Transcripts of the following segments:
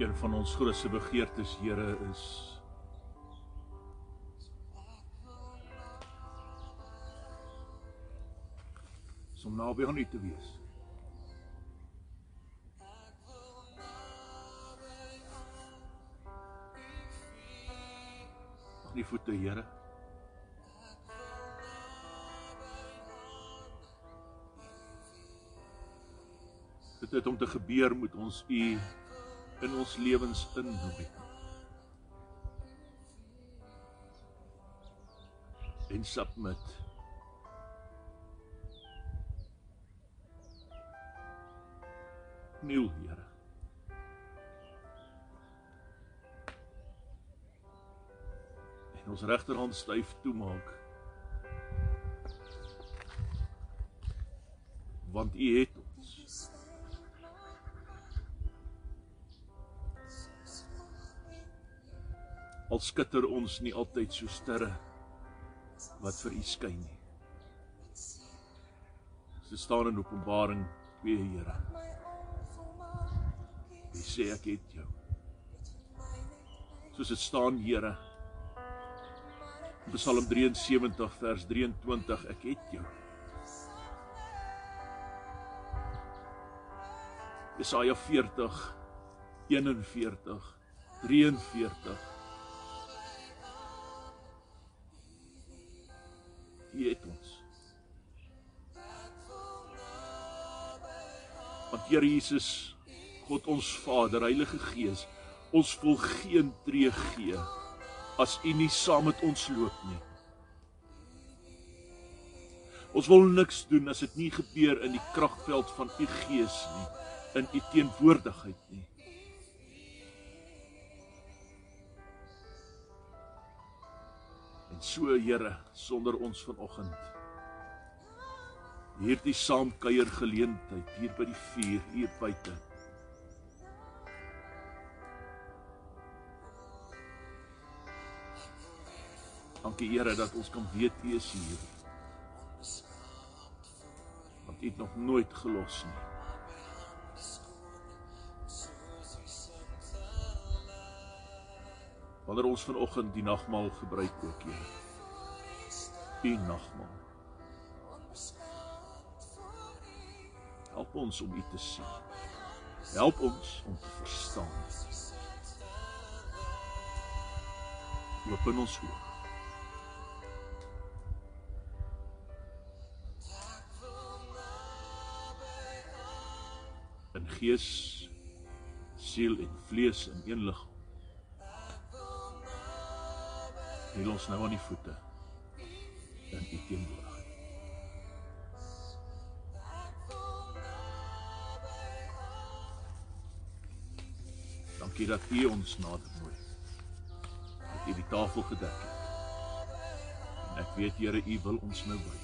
Een van ons grootste begeertes, Here, is om naby aan U te wees. Aan die voete, Here. Dit het om te gebeur moet ons U in ons lewens innooi. En submit. Kniel, Here. En ons regterhand styf toemaak. Want U het Al skitter ons nie altyd so sterre wat vir U skyn nie. So staan in Openbaring 2 Here. Hy sê ek het jou. Soos dit staan Here. Psalm 73 vers 23 ek het jou. Jesaja 40 41 43 Here Jesus, God ons Vader, Heilige Gees, ons wil geen tree gee as U nie saam met ons loop nie. Ons wil niks doen as dit nie gebeur in die kragveld van U Gees nie, in U teenwoordigheid nie. En so Here, sonder ons vanoggend hierdie saamkuier geleentheid hier by die vuur hier buite. Dankie Here dat ons kan weet U is hier. Want U het nog nooit gelos nie. Wanneer ons vanoggend die nagmaal gebruik ook, Here. U nagmaal. Help ons om U te sien. Help ons om te verstaan. Open ons oë. In gees, siel en vlees in een liggaam. Hiel ons nou aan die voete in U teenwoordigheid. Dankie dat U ons nader nooi. Dat U die tafel gedek het. En ek weet Here, U wil ons nou by.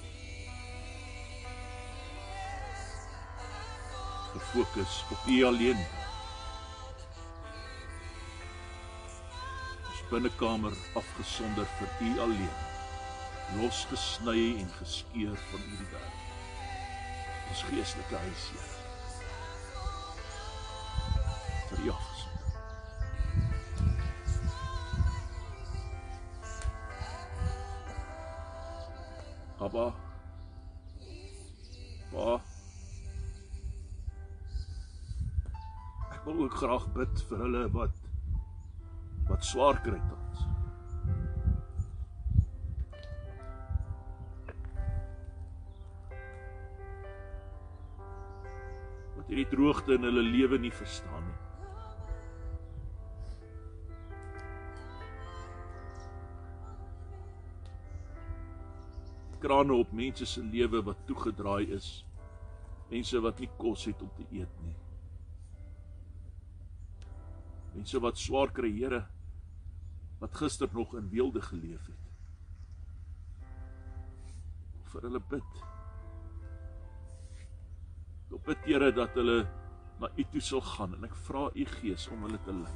Gefokus op U alleen. Ons binnekamer afgesonder vir U alleen. Losgesny en geskeur van hierdie wêreld. Ons geestelike huis, Here. vir jou Pa. Ek wil ook graag bid vir hulle wat wat swaar kry tans. Wat hierdie droogte in hulle lewe nie verstaan nie. krane op mense se lewe wat toegedraai is. Mense wat nie kos het om te eet nie. Mense wat swaar kry, Here, wat gister nog in weelde geleef het. Vir hulle bid. Ek bid Here dat hulle na U toe sal gaan en ek vra U Gees om hulle te lei.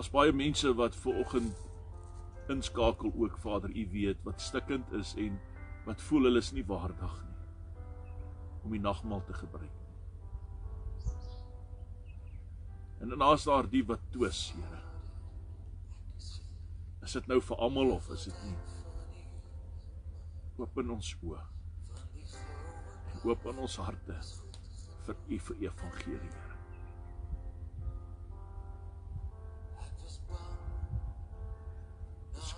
As baie mense wat ver oggend inskakel ook Vader, U weet wat stikkend is en wat voel hulle is nie waardig nie om die nagmaal te gebruik. En dan is daar die wat twis, Here. Is dit nou vir almal of is dit nie? Open ons oë. En open ons harte vir U vir evangelie,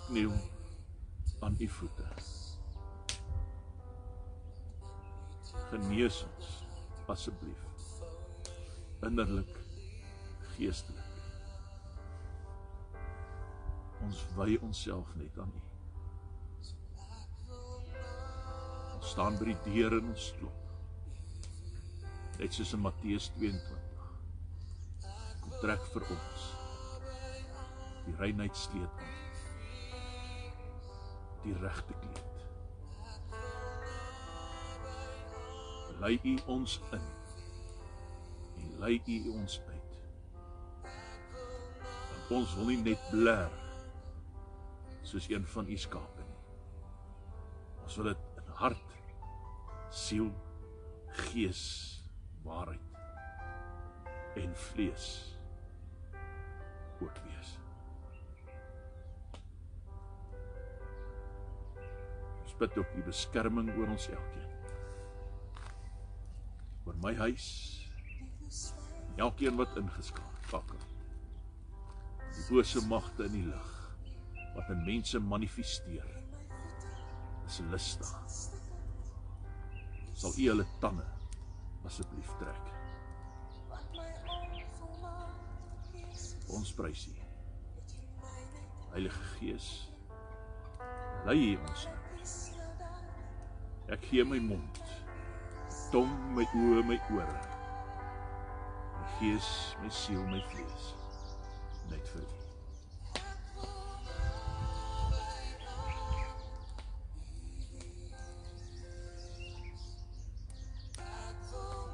Kniel aan U voete. Genees ons asseblief. Innerlik, geestelik. Ons wy onsself net aan U. Ons staan by die deur en ons klop. Net soos in Matteus 22. Kom trek vir ons die reinheidsleutel. Die regte kleed. lei u ons in en lei u ons uit. Want ons wil nie net blær soos een van u skape nie. Ons wil dit in hart, siel, gees, waarheid en vlees ook wees. Ons bid ook u beskerming oor ons elkeen oor my huis. Elkeen wat ingeskakel. Die bose magte in die lig wat in mense manifesteer. Is lustig. Sal u hulle tande asseblief trek. Ons prys u. Heilige Gees, lei ons. Ek gee my mond tong, my oë, my ore. My gees, my siel, my vlees. Net vir U.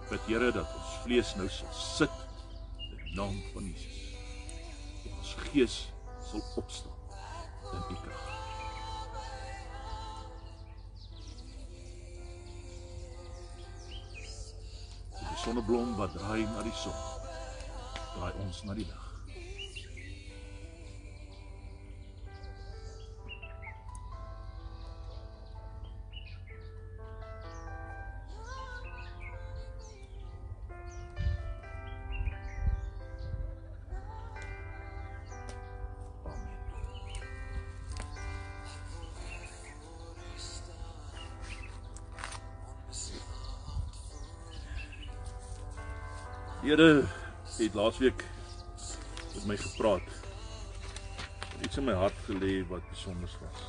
Bid Here dat ons vlees nou sal sit in naam van Jesus. En ons gees sal opstaan in U krag. Sonneblom wat draai na die son. Draai ons na die lig. Here het laasweek met my gepraat. Iets in my hart gelê wat besonder was.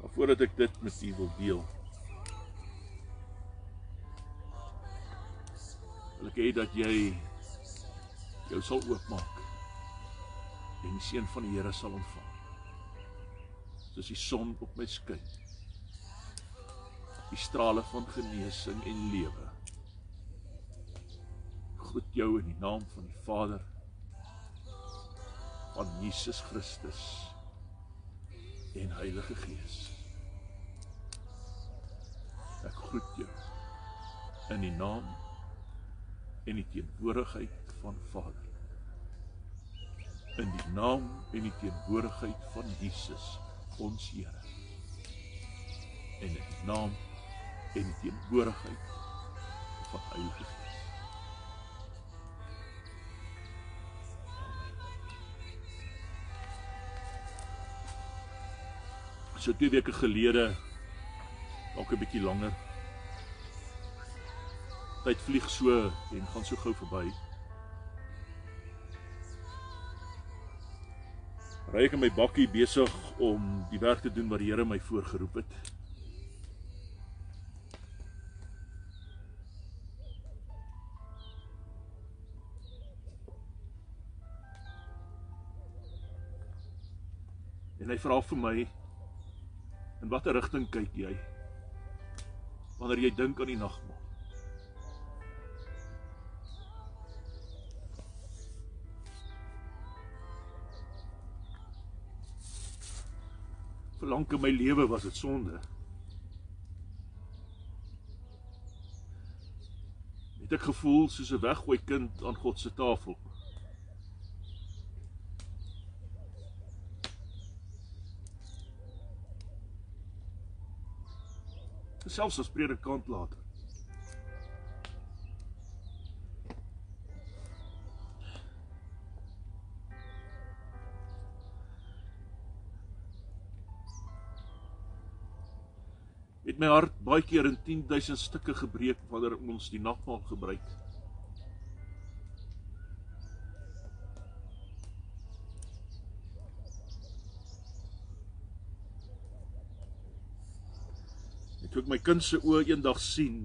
Maar voordat ek dit met u wil deel, wil ek hê dat jy jou sal oopmaak en die seën van die Here sal ontvang. Soos die son op my skyn die strale van genesing en lewe. Groet jou in die naam van die Vader van Jesus Christus en Heilige Gees. Ek groet jou in die naam en die teenwoordigheid van Vader. In die naam en die teenwoordigheid van Jesus, ons Here. In die naam en die teenwoordigheid van Heilige Gees. So twee weke gelede dalk 'n bietjie langer. Tyd vlieg so en gaan so gou verby. Ry ek in my bakkie besig om die werk te doen wat die Here my voorgeroep het. En hy vra vir my in watter rigting kyk jy? Wanneer jy dink aan die nagmaal. Vir lank in my lewe was dit sonde. Het ek gevoel soos 'n weggooi kind aan God se tafel. Selfs as predikant later. het my hart baie keer in 10000 stukke gebreek wanneer ons die nagmaal gebruik. Ek my kind se oë eendag sien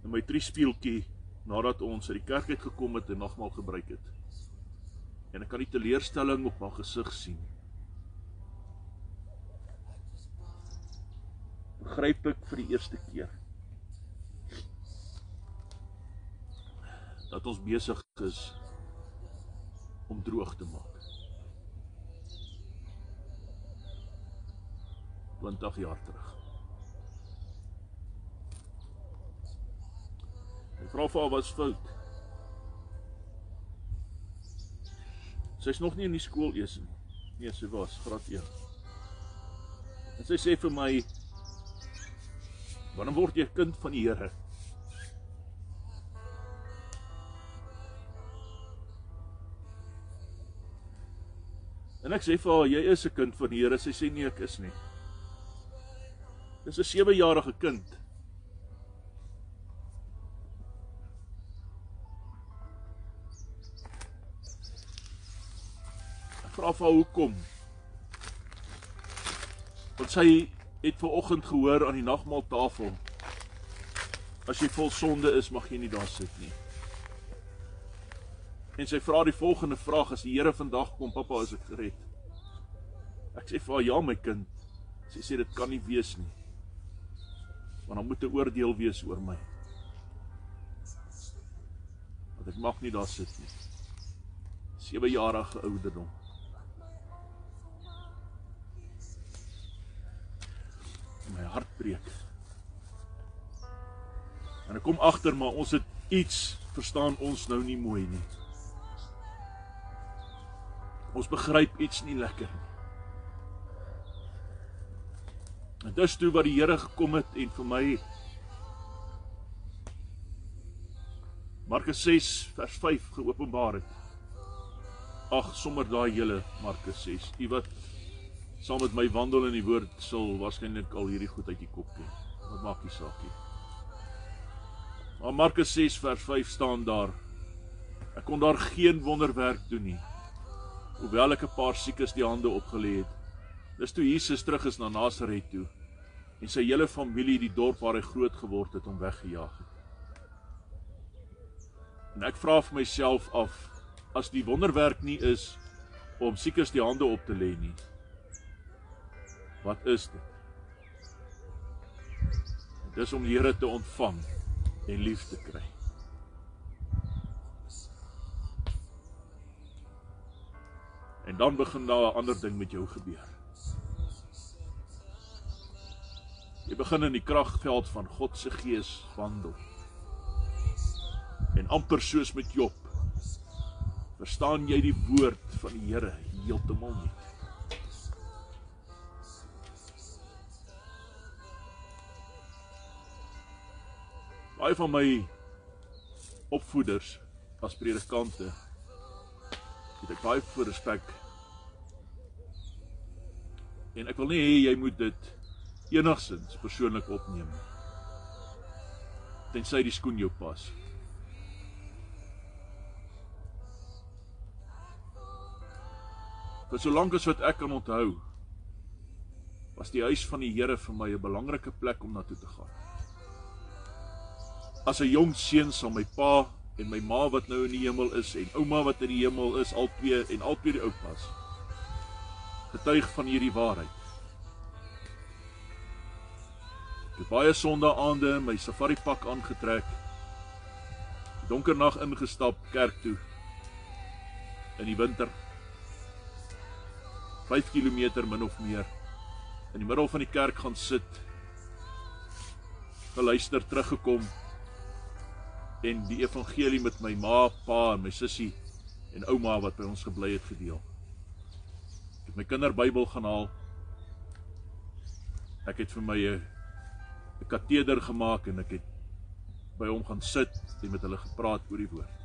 in my triespieeltjie nadat ons uit die kerk uit gekom het en nagmaal gebruik het. En ek kan die teleurstelling op haar gesig sien. begryp ek vir die eerste keer dat ons besig is om droog te maak. 20 jaar terug. Ek vra vir haar wat fout. Sy's nog nie in die skool eers nie. Nee, sy was graad 1. En sy sê vir my Wanneer word jy kind van die Here? En ek sê vir haar, jy is 'n kind van die Here. Sy sê nee, ek is nie. Dis 'n 7-jarige kind. Ek vra vir hoekom? Want sy het ver oggend gehoor aan die nagmaaltafel. As jy vol sonde is, mag jy nie daar sit nie. En sy vra die volgende vraag: As die Here vandag kom, pappa, is ek gered? Ek sê vir haar: Ja, my kind. Sy sê dit kan nie wees nie. Want dan moet 'n oordeel wees oor my. Want ek mag nie daar sit nie. 7 jarige ouderdom. my hart breek. En ek kom agter maar ons het iets verstaan ons nou nie mooi nie. Ons begryp iets nie lekker nie. En dis toe wat die Here gekom het en vir my Markus 6 vers 5 geopenbaar het. Ag, sommer daai hele Markus 6. U wat saam met my wandel in die woord sal waarskynlik al hierdie goed uit die kop ken. Wat maak nie saak nie. Maar Markus 6 vers 5 staan daar. Ek kon daar geen wonderwerk doen nie. Hoewel ek 'n paar siekes die hande opgelê het. Dis toe Jesus terug is na Nasaret toe en sy hele familie die dorp waar hy groot geword het om weggejaag het. En ek vra vir myself af as die wonderwerk nie is om siekes die hande op te lê nie Wat is dit? Dit is om die Here te ontvang en lief te kry. En dan begin daar 'n ander ding met jou gebeur. Jy begin in die kragveld van God se gees wandel. En amper soos met Job, verstaan jy die woord van die Here heeltemal nie. baie van my opvoeders as predikante het ek baie vir respek. En ek wil nie hê jy moet dit enigsins persoonlik opneem. Tensy die skoen jou pas. Vir solank as wat ek kan onthou, was die huis van die Here vir my 'n belangrike plek om na toe te gaan as 'n jong seun sal my pa en my ma wat nou in die hemel is en ouma wat in die hemel is, albei en albei die oupas getuig van hierdie waarheid. Ek het baie sondaande my safari pak aangetrek. Donker nag ingestap kerk toe in die winter. 5 km min of meer in die middel van die kerk gaan sit geluister teruggekom en die evangelie met my ma, pa en my sussie en ouma wat by ons gebly het gedeel. Ek het my kinderbybel gaan haal. Ek het vir my 'n kateder gemaak en ek het by hom gaan sit en met hulle gepraat oor die woord.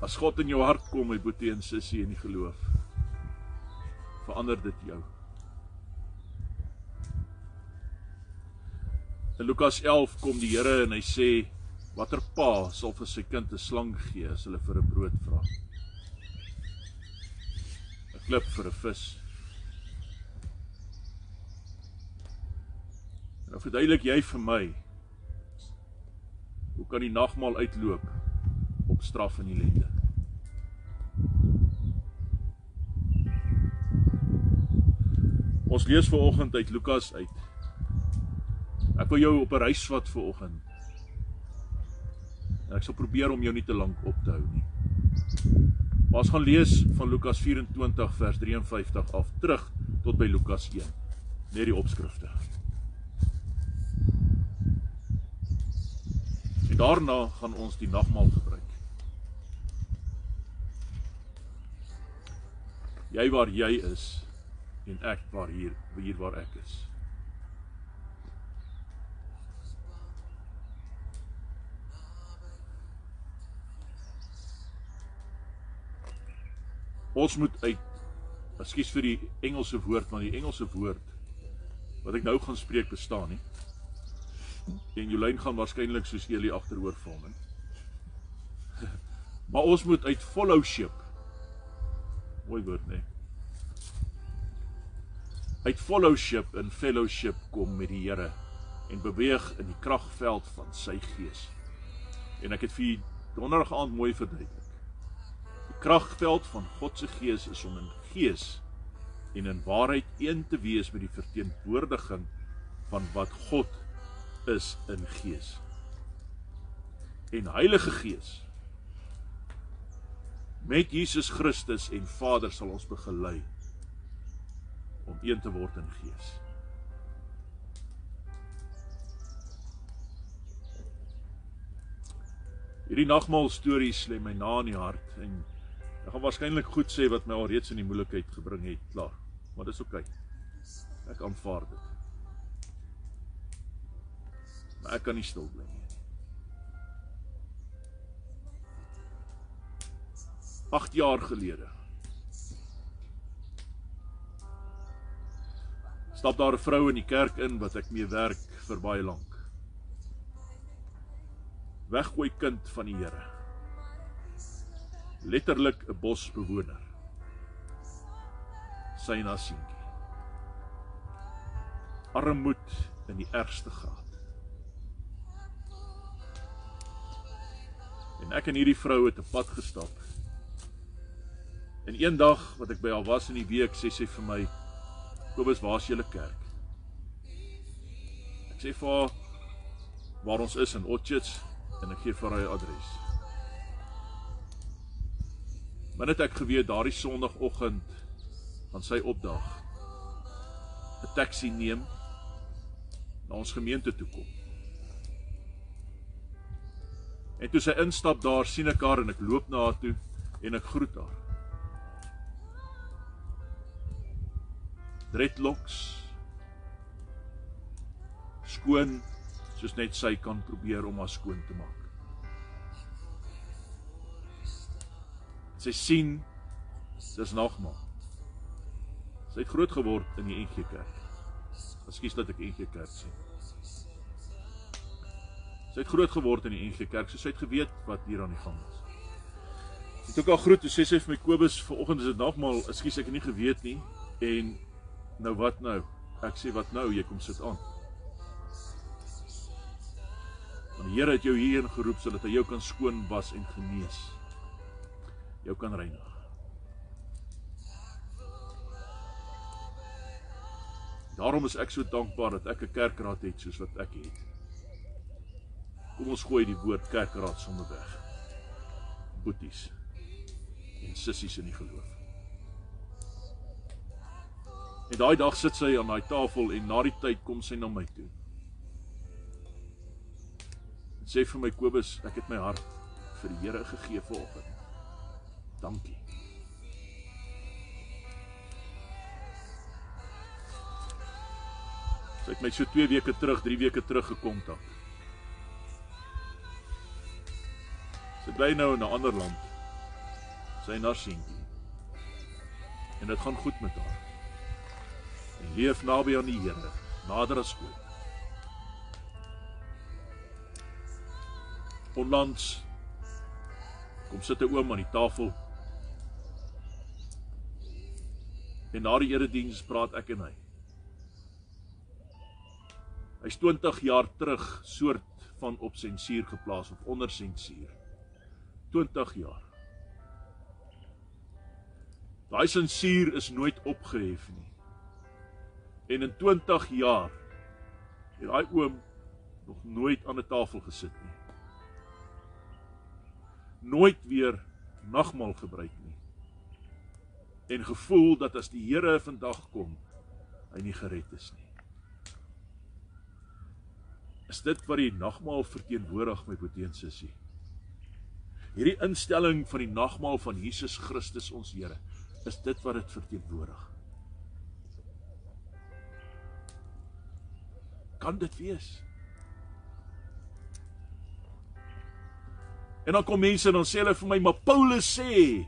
As God in jou hart kom, my boetie en sussie in die geloof, verander dit jou. In Lukas 11 kom die Here en hy sê watter pa sal vir sy kind 'n slang gee as hulle vir 'n brood vra? 'n Klip vir 'n vis. En nou verduidelik jy vir my hoe kan die nagmaal uitloop op straf en ellende? Ons lees vanoggend uit Lukas uit. Ek wil jou op 'n reis vat vanoggend. En ek sal probeer om jou nie te lank op te hou nie. Maar ons gaan lees van Lukas 24 vers 53 af terug tot by Lukas 1. Net die opskrifte. En daarna gaan ons die nagmaal gebruik. Jy waar jy is en ek waar hier hier waar ek is. Ons moet uit Ekskuus vir die Engelse woord, maar die Engelse woord wat ek nou gaan spreek bestaan nie. En Jolyn gaan waarskynlik soos Elie agteroor val, man. Maar ons moet uit fellowship. Mooi woord, nee. Uit fellowship en fellowship kom met die Here en beweeg in die kragveld van sy gees. En ek het vir donderdag aand mooi verduidelik kragveld van God se gees is om in gees en in waarheid een te wees met die verteenwoordiging van wat God is in gees. En Heilige Gees met Jesus Christus en Vader sal ons begelei om een te word in gees. Hierdie nagmaal stories lê my na in die hart en Ek gaan waarskynlik goed sê wat my al reeds in die moeilikheid gebring het, klaar. Maar dis oukei. Okay. Ek aanvaar dit. Maar ek kan nie stil bly nie. 8 jaar gelede. Stap daar 'n vrou in die kerk in wat ek mee werk vir baie lank. Weggooi kind van die Here letterlik 'n bosbewoner. Sy na seentjie. Armoed in die ergste graad. En ek en hierdie vrou het 'n pad gestap. En eendag wat ek by haar was in die week, sê sy vir my: "Kobus, waar is julle kerk?" Ek sê vir haar waar ons is in Otchits en ek gee vir haar adres. Maar net ek geweet daardie sonoggend van sy opdag 'n taxi neem na ons gemeente toe kom. En toe sy instap daar sien ek haar en ek loop na haar toe en ek groet haar. Dreadlocks skoon soos net sy kan probeer om haar skoon te maak. Sy sien dis nagmaal. Sy het groot geword in die NG Kerk. Ekskuus dat ek NG Kerk sê. Sy het groot geword in die NG Kerk, so sy het geweet wat hier aan die gang is. Sy het ook al groet, sê sy vir my Kobus, vanoggend is dit nagmaal. Ekskuus, ek het nie geweet nie. En nou wat nou? Ek sê wat nou? Jy kom sit aan. Want die Here het jou hierheen geroep sodat hy jou kan skoon was en genees jou kan reinig. Daarom is ek so dankbaar dat ek 'n kerkraad het soos wat ek het. Kom ons gooi die woord kerkraad sommer weg. boeties en sissies in die geloof. En daai dag sit sy aan daai tafel en na die tyd kom sy na my toe. En sê vir my Kobus, ek het my hart vir die Here gegee vanoggend. Dankie. Sy het my so 2 weke terug, 3 weke terug gekontak. Sy bly nou in 'n ander land. Sy na seentjie. En dit gaan goed met haar. En leef naby aan die Here, nader as ooit. Onlangs kom sit 'n oom aan die tafel. En na die erediens praat ek en hy. Hy's 20 jaar terug soort van op sensuur geplaas of onder sensuur. 20 jaar. Daai sensuur is nooit opgehef nie. En in 20 jaar het daai oom nog nooit aan 'n tafel gesit nie. Nooit weer nagmaal gebruik. En gevoel dat as die Here vandag kom, hy nie gered is nie. Is dit wat die nagmaal verteenwoordig my en sussie? Hierdie instelling van die nagmaal van Jesus Christus ons Here, is dit wat dit verteenwoordig? Kan dit wees? En dan kom mense en dan sê hulle vir my, "Maar Paulus sê"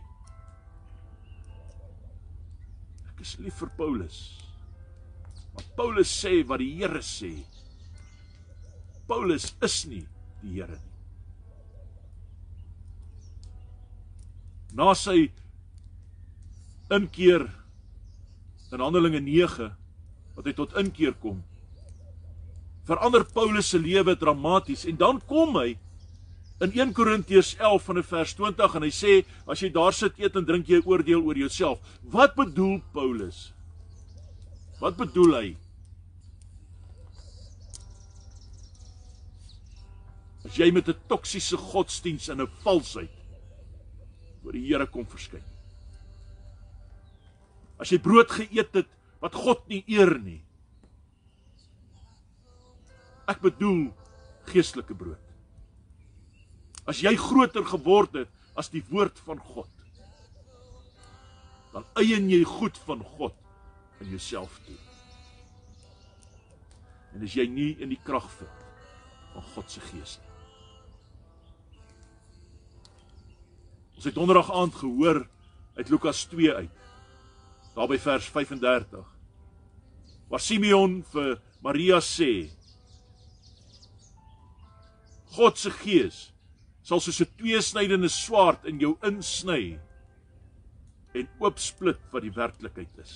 Ek is lief vir Paulus. Maar Paulus sê wat die Here sê. Paulus is nie die Here nie. Na sy inkeer in Handelinge 9 wat hy tot inkeer kom, verander Paulus se lewe dramaties en dan kom hy in 1 Korintiërs 11 van vers 20 en hy sê as jy daar sit eet en drink jy oordeel oor jouself. Wat bedoel Paulus? Wat bedoel hy? As jy met 'n toksiese godsdiens en 'n valsheid voor die Here kom verskyn. As jy brood geëet het wat God nie eer nie. Ek bedoel geestelike brood. As jy groter geword het as die woord van God, dan eien jy goed van God in jouself toe. En as jy nie in die krag vind van God se gees nie. Ons het donderdag aand gehoor uit Lukas 2 uit. Daar by vers 35. Waar Simeon vir Maria sê: God se gees sal soos 'n tweesnydende swaard in jou insny en oopsplit wat die werklikheid is.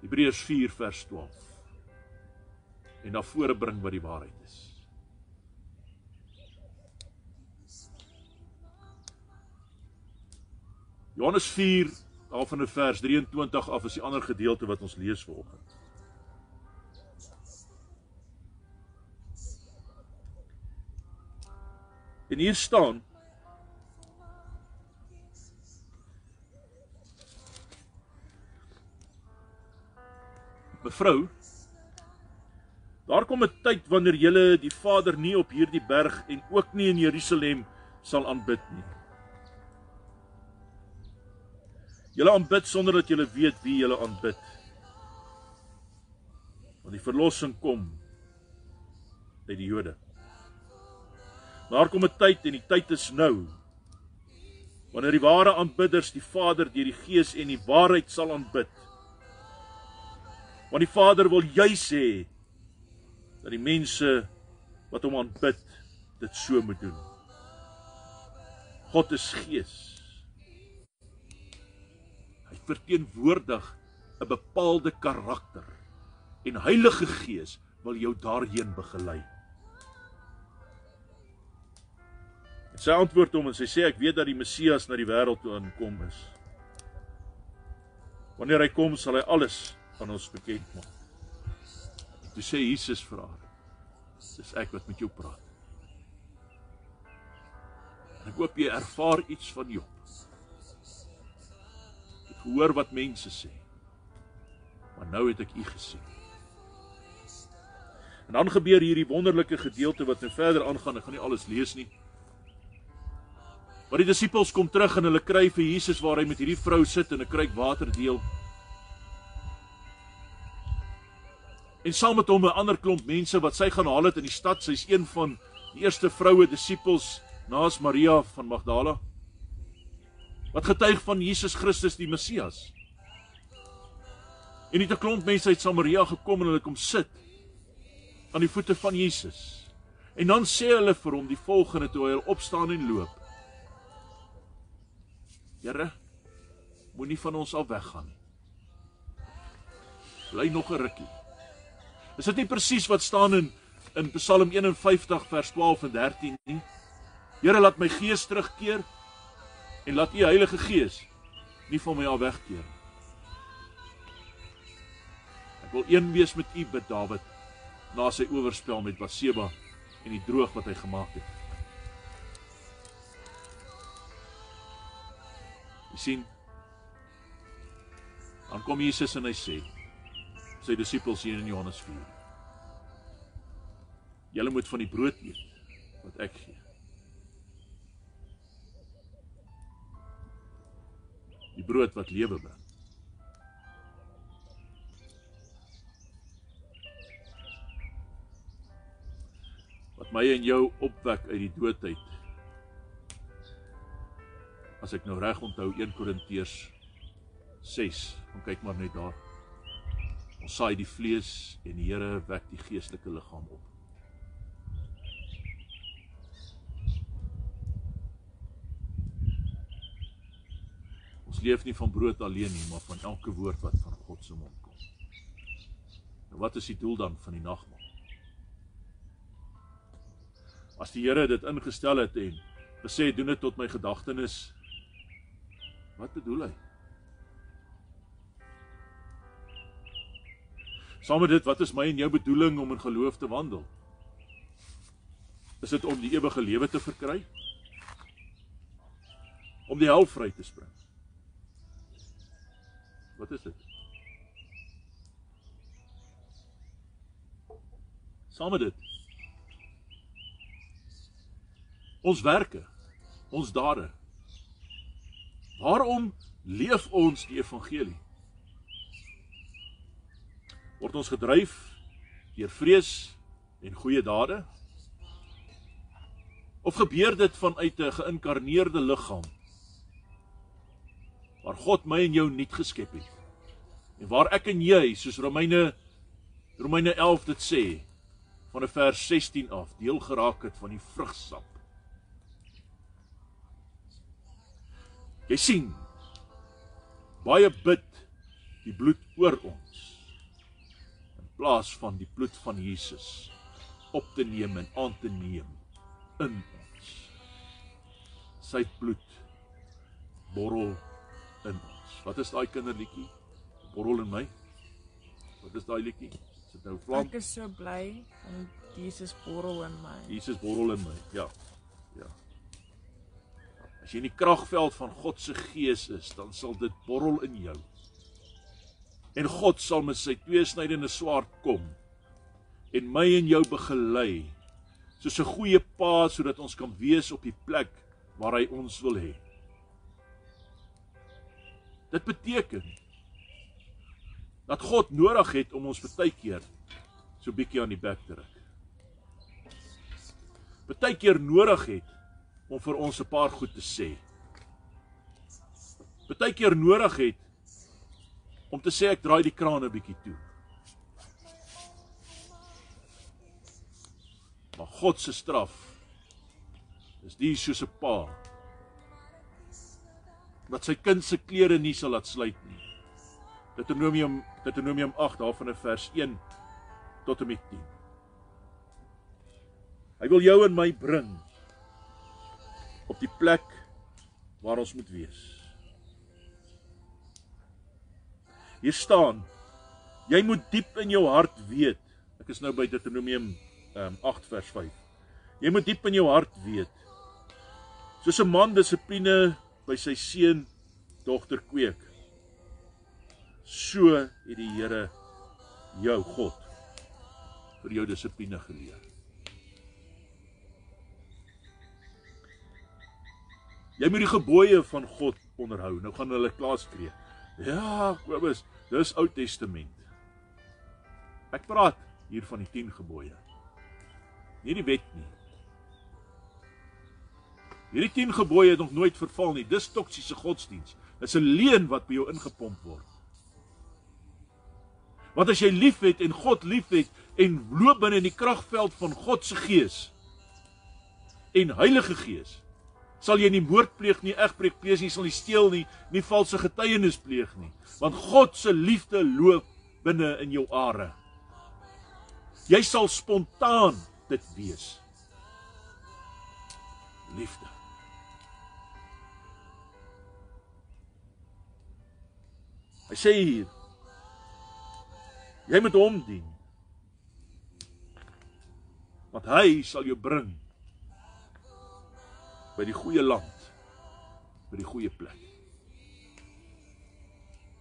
Hebreërs 4 vers 12. En na vore bring wat die waarheid is. Johannes 4 af van 'n vers 23 af is die ander gedeelte wat ons lees vanoggend. En hier staan Mevrou Daar kom 'n tyd wanneer julle die Vader nie op hierdie berg en ook nie in Jerusalem sal aanbid nie. Julle aanbid sonder dat julle weet wie julle aanbid. Want die verlossing kom uit die Jode. Daar kom 'n tyd en die tyd is nou wanneer die ware aanbidders die Vader deur die Gees en die waarheid sal aanbid. Want die Vader wil juis hê dat die mense wat hom aanbid dit so moet doen. God is Gees. Hy verteenwoordig 'n bepaalde karakter en Heilige Gees wil jou daarheen begelei. En sy antwoord hom en sy sê ek weet dat die Messias na die wêreld toe aankom is. Wanneer hy kom sal hy alles aan ons bekend maak. Toe sê Jesus vir haar: "Dis ek wat met jou praat." En ek hoop jy ervaar iets van Job. Ek hoor wat mense sê. Maar nou het ek u gesien. En dan gebeur hierdie wonderlike gedeelte wat nou verder aangaan. Ek gaan nie alles lees nie. Maar die disippels kom terug en hulle kry vir Jesus waar hy met hierdie vrou sit en 'n kruik water deel. En saam met hom 'n ander klomp mense wat sy gaan haal het in die stad. Sy's een van die eerste vroue disippels naas Maria van Magdala. Wat getuig van Jesus Christus die Messias. En dit 'n klomp mense uit Samaria gekom en hulle kom sit aan die voete van Jesus. En dan sê hulle vir hom die volgende toe hy opstaan en loop. Here, moenie van ons af weggaan nie. Bly nog 'n rukkie. Is dit nie presies wat staan in in Psalm 51 vers 12 en 13 nie? Here, laat my gees terugkeer en laat U Heilige Gees nie van my af wegkeer nie. Ek wil een wees met U bid Dawid na sy oorspel met Baseba en die droog wat hy gemaak het. Jy sien dan kom Jesus en hy sê sy disippels hier in Johannes 4. Julle moet van die brood eet wat ek gee. Die brood wat lewe bring. Wat my en jou opwek uit die doodheid. As ek nou reg onthou 1 Korintiërs 6, kom kyk maar net daar. Ons saai die vlees en die Here wek die geestelike liggaam op. Ons leef nie van brood alleen nie, maar van elke woord wat van God se mond kom. Nou wat is die doel dan van die nagmaal? As die Here dit ingestel het en gesê doen dit tot my gedagtenis, wat bedoel hy? Saam met dit, wat is my en jou bedoeling om in geloof te wandel? Is dit om die ewige lewe te verkry? Om die hel vry te spring? Wat is dit? Saam met dit. Ons werke, ons dade. Waarom leef ons die evangelie? Word ons gedryf deur vrees en goeie dade? Of gebeur dit vanuit 'n geïnkarneerde liggaam waar God my en jou nuut geskep het. En waar ek en jy, soos Romeine Romeine 11 dit sê, van vers 16 af deel geraak het van die vrugsap. Jy sien baie bid die bloed oor ons in plaas van die bloed van Jesus op te neem en aan te neem in ons. Sy bloed borrel in ons. Wat is daai kinderliedjie? Borrel in my. Wat is daai liedjie? Is dit nou vlam? Ek is so bly en Jesus borrel in my. Jesus borrel in my. Ja. Ja. As jy in die kragveld van God se gees is, dan sal dit borrel in jou. En God sal met sy tweesnydende swaard kom en my en jou begelei soos 'n goeie pa sodat ons kan wees op die plek waar hy ons wil hê. Dit beteken dat God nodig het om ons baie keer so bietjie aan die bek te druk. Baie keer nodig het om vir ons 'n paar goed te sê. Baie keer nodig het om te sê ek draai die kraan 'n bietjie toe. Maar God se straf is die soos 'n pa wat sy kind se klere nie sal laat sluit nie. Deuteronomium Deuteronomium 8 daarvan in vers 1 tot en met 10. Hy wil jou en my bring op die plek waar ons moet wees. Hier staan: Jy moet diep in jou hart weet. Ek is nou by Deuteronomium um, 8 vers 5. Jy moet diep in jou hart weet Soos 'n man dissipline by sy seun dogter kweek, so het die Here jou God vir jou dissipline geleer. Jy moet die gebooie van God onderhou. Nou gaan hulle klaar skree. Ja, Kobus, dis Ou Testament. Ek praat hier van die 10 gebooie. Nie die wet nie. Hierdie 10 gebooie het nog nooit verval nie. Dis toksiese godsdiens. Dis 'n leuen wat by jou ingepomp word. Want as jy liefhet en God liefhet en loop binne in die kragveld van God se Gees en Heilige Gees, sal jy nie moord pleeg nie, egbreek pleeg nie, sal nie steel nie, nie valse getuienis pleeg nie, want God se liefde loop binne in jou are. Jy sal spontaan dit wees. Liefde. Hy sê hier jy moet hom dien. Want hy sal jou bring by die goeie land by die goeie plek.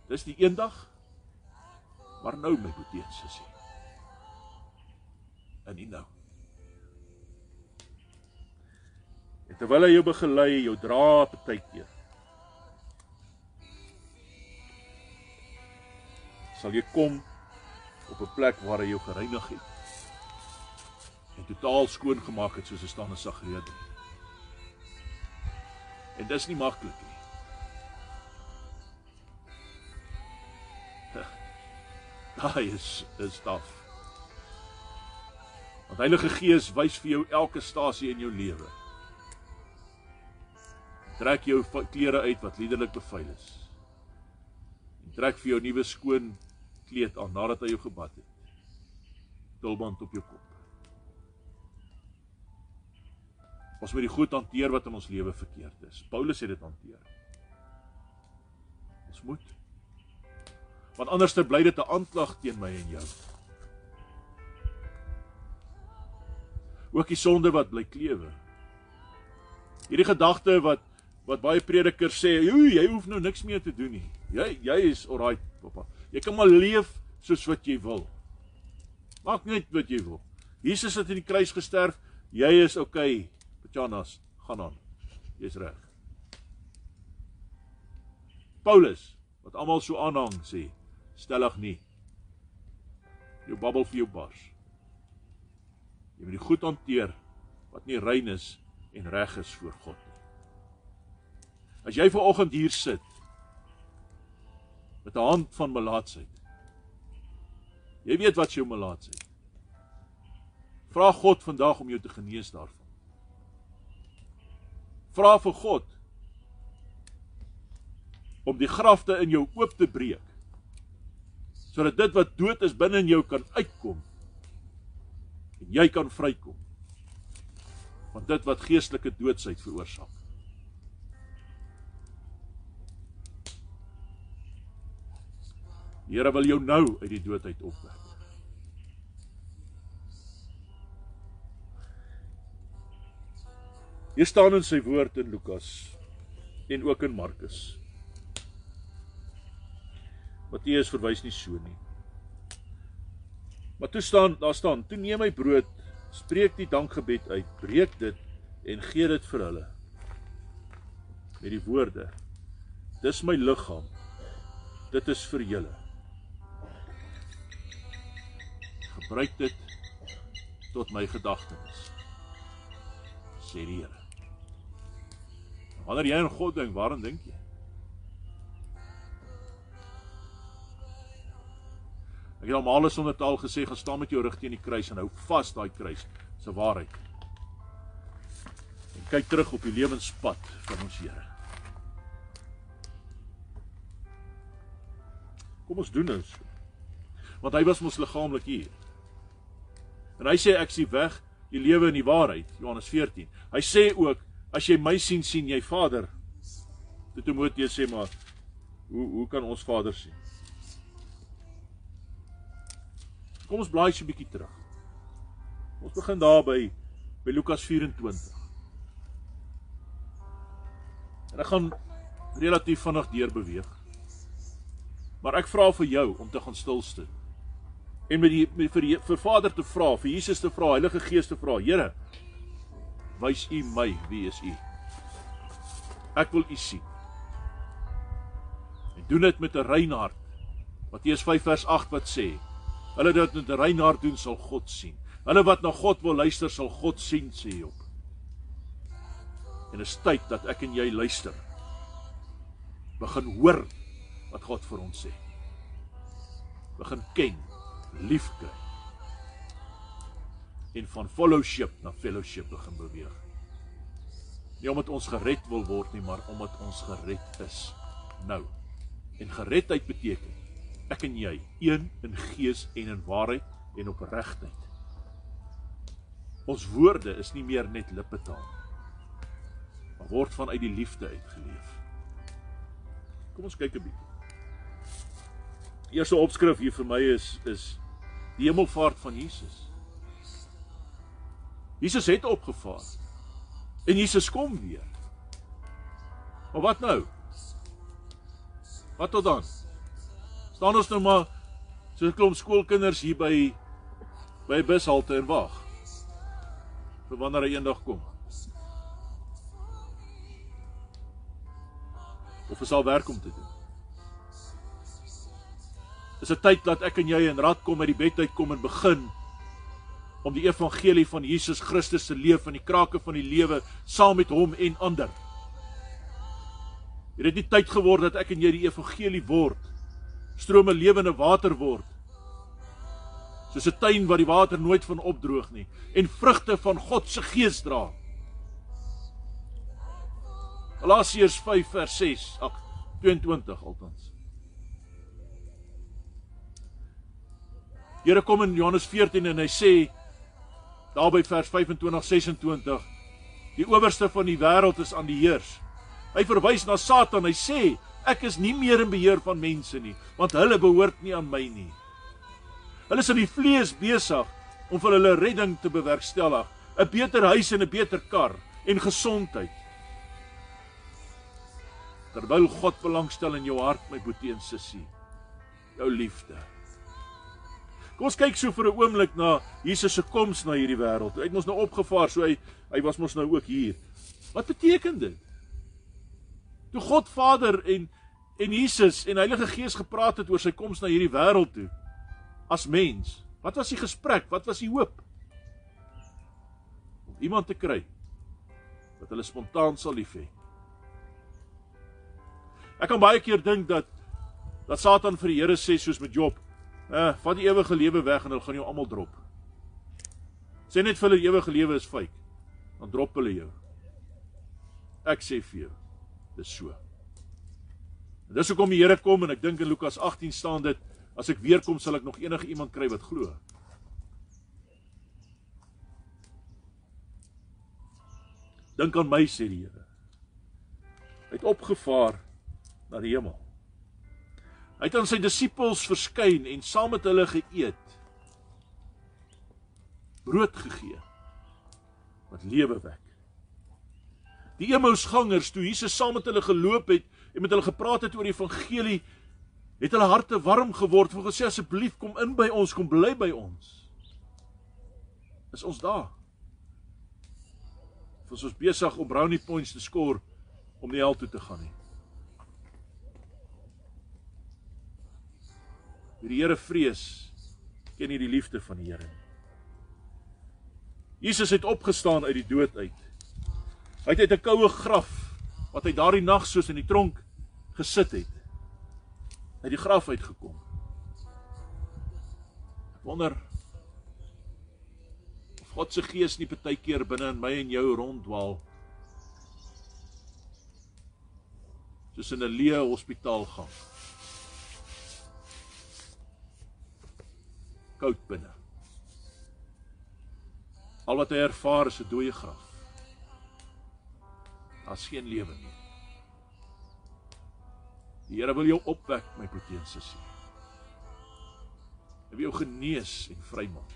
Dis die eendag maar nou my boetie sussie. En nie nou. En terwyl hy jou begelei, jou dra partykeer. Sal jy kom op 'n plek waar hy jou gereinig het. En totaal skoon gemaak het soos 'n staande sagrede. En dis nie maklik nie. Daai is is taaf. Want Heilige Gees wys vir jou elke stasie in jou lewe. Trek jou klere uit wat liderlik bevuil is. En trek vir jou nuwe skoon kleed aan nadat hy jou gebad het. Tulband op jou kop. Ons moet die goed hanteer wat in ons lewe verkeerd is. Paulus het dit hanteer. Ons moet. Want anders bly dit 'n aanklag teen my en jou. Ook die sonde wat bly klewe. Hierdie gedagte wat wat baie predikers sê, "Joe, jy hoef nou niks meer te doen nie. Jy jy is alright, pappa. Jy kan maar leef soos wat jy wil. Maak net wat jy wil. Jesus het aan die kruis gesterf. Jy is okay. Patjanas, gaan aan. Jy's reg. Paulus wat almal so aanhang sê, stellig nie. Jou babbel vir jou bars. Jy moet die goed hanteer wat nie rein is en reg is voor God nie. As jy ver oggend hier sit met 'n hand van melaatsheid. Jy weet wat jou melaatsheid. Vra God vandag om jou te genees daarvan. Vra vir God om die grafte in jou oop te breek. Sodat dit wat dood is binne in jou kan uitkom. En jy kan vrykom. Want dit wat geestelike doodsheid veroorsaak. Here wil jou nou uit die dood uit opwek. Hier staan in sy woord in Lukas en ook in Markus. Matteus verwys nie so nie. Maar toe staan daar staan, toe neem hy brood, spreek die dankgebed uit, breek dit en gee dit vir hulle. Met die woorde: Dis my liggaam. Dit is vir julle. Gebruik dit tot my gedagtenis. Sê die Here. Wanneer jy aan God dink, waaraan dink jy? Ek het al male sonder taal gesê, gaan staan met jou rug teen die kruis en hou vas daai kruis se waarheid. En kyk terug op die lewenspad van ons Here. Kom ons doen dit. Want hy was mos liggaamlik hier. En hy sê ek sien weg die lewe en die waarheid, Johannes 14. Hy sê ook As jy my sien, sien jy Vader. Dit Timoteus sê maar hoe hoe kan ons Vader sien? Kom ons blaai so 'n bietjie terug. Ons begin daar by by Lukas 24. En ek gaan relatief vinnig deur beweeg. Maar ek vra vir jou om te gaan stil staan. En met die met, vir vir Vader te vra, vir Jesus te vra, Heilige Gees te vra, Here, wys U my wie is U? Ek wil U sien. En doen dit met 'n rein hart. Matteus 5 vers 8 wat sê, hulle wat met 'n rein hart doen, sal God sien. Hulle wat na God wil luister, sal God sien, sê Job. En is tyd dat ek en jy luister. Begin hoor wat God vir ons sê. Begin ken, liefkry. En van fellowship na fellowship begin beweeg. Nie omdat ons gered wil word nie, maar omdat ons gered is nou. En geredheid beteken ek en jy een in gees en in waarheid en opregtheid. Ons woorde is nie meer net lippetaal maar word vanuit die liefde uitgeleef. Kom ons kyk 'n bietjie. Eerste opskrif hier vir my is is die hemelvaart van Jesus. Jesus het opgevaar. En Jesus kom weer. Maar wat nou? Wat tot dan? Staan ons nou maar so 'n klomp skoolkinders hier by by bushalte en wag. vir wanneer hy eendag kom. Of is al werk om te doen? Is dit tyd dat ek en jy in rad kom uit die bed uit kom en begin om die evangelie van Jesus Christus te leef in die krake van die lewe saam met hom en ander. Het dit nie tyd geword dat ek en jy die evangelie word? Strome lewende water word. Soos 'n tuin wat die water nooit van opdroog nie en vrugte van God se gees dra. Galasiërs 5 vers 6, ag 22 althans. Here kom in Johannes 14 en hy sê daar by vers 25 26 die owerste van die wêreld is aan die heers. Hy verwys na Satan. Hy sê ek is nie meer in beheer van mense nie, want hulle behoort nie aan my nie. Hulle is in die vlees besig om vir hulle redding te bewerkstellig, 'n beter huis en 'n beter kar en gesondheid. Terwyl God belangstel in jou hart, my boetie en sussie, jou liefde. Kom ons kyk so vir 'n oomblik na Jesus se koms na hierdie wêreld. Hy het ons nou opgevaar, so hy hy was mos nou ook hier. Wat beteken dit? Toe God Vader en en Jesus en Heilige Gees gepraat het oor sy koms na hierdie wêreld toe as mens. Wat was die gesprek? Wat was die hoop? Om iemand te kry wat hulle spontaan sal lief hê. Ek kan baie keer dink dat dat Satan vir die Here sê soos met Job, "Eh, vat die ewige lewe weg en hulle gaan jou almal drop." Sê net vir hulle ewige lewe is fake, dan drop hulle jou. Ek sê vir jou, dis so. En dis hoekom die Here kom en ek dink in Lukas 18 staan dit, as ek weer kom sal ek nog enige iemand kry wat glo. Dink aan my sê die Here. Hy het opgevaar na die hemel. Hy het aan sy disippels verskyn en saam met hulle geëet. Brood gegee wat lewe wek. Die Emmausgangers toe Jesus saam met hulle geloop het en met hulle gepraat het oor die evangelie, het hulle harte warm geword en gesê asseblief kom in by ons, kom bly by ons. Is ons daar? Ons is besig om brownie points te skoor om nie hel toe te gaan nie. Wie die Here vrees, ken nie die liefde van die Here nie. Jesus het opgestaan uit die dood uit. Hy het uit 'n koue graf wat hy daardie nag soos in die tronk gesit het, uit die graf uitgekom. Ek wonder of God se gees nie baie keer binne in my en jou ronddwaal. Soos in 'n leë hospitaalgang. Koud binne. Al wat hy ervaar is 'n dooie graf. Daar's geen lewe nie. Die Here wil jou opwek, my broer en sussie. Hy wil jou genees en vrymaak.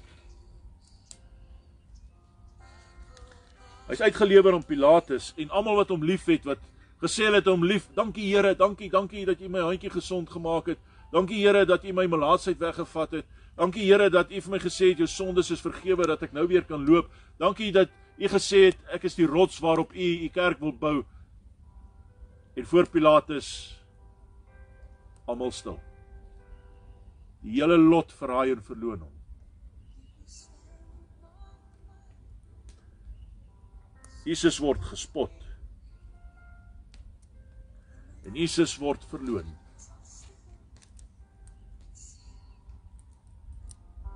Hy's uitgelewer aan Pilatus en almal wat hom liefhet wat gesê het hom lief. Dankie Here, dankie, dankie dat U my handjie gesond gemaak het. Dankie Here dat U my melaatsheid weggevat het. Dankie Here dat U vir my gesê het jou sondes is vergewe dat ek nou weer kan loop. Dankie dat U gesê het ek is die rots waarop U U kerk wil bou. En voor Pilatus almal stil. Die hele lot verraai en verloon hom. Jesus word gespot. En Jesus word verloon.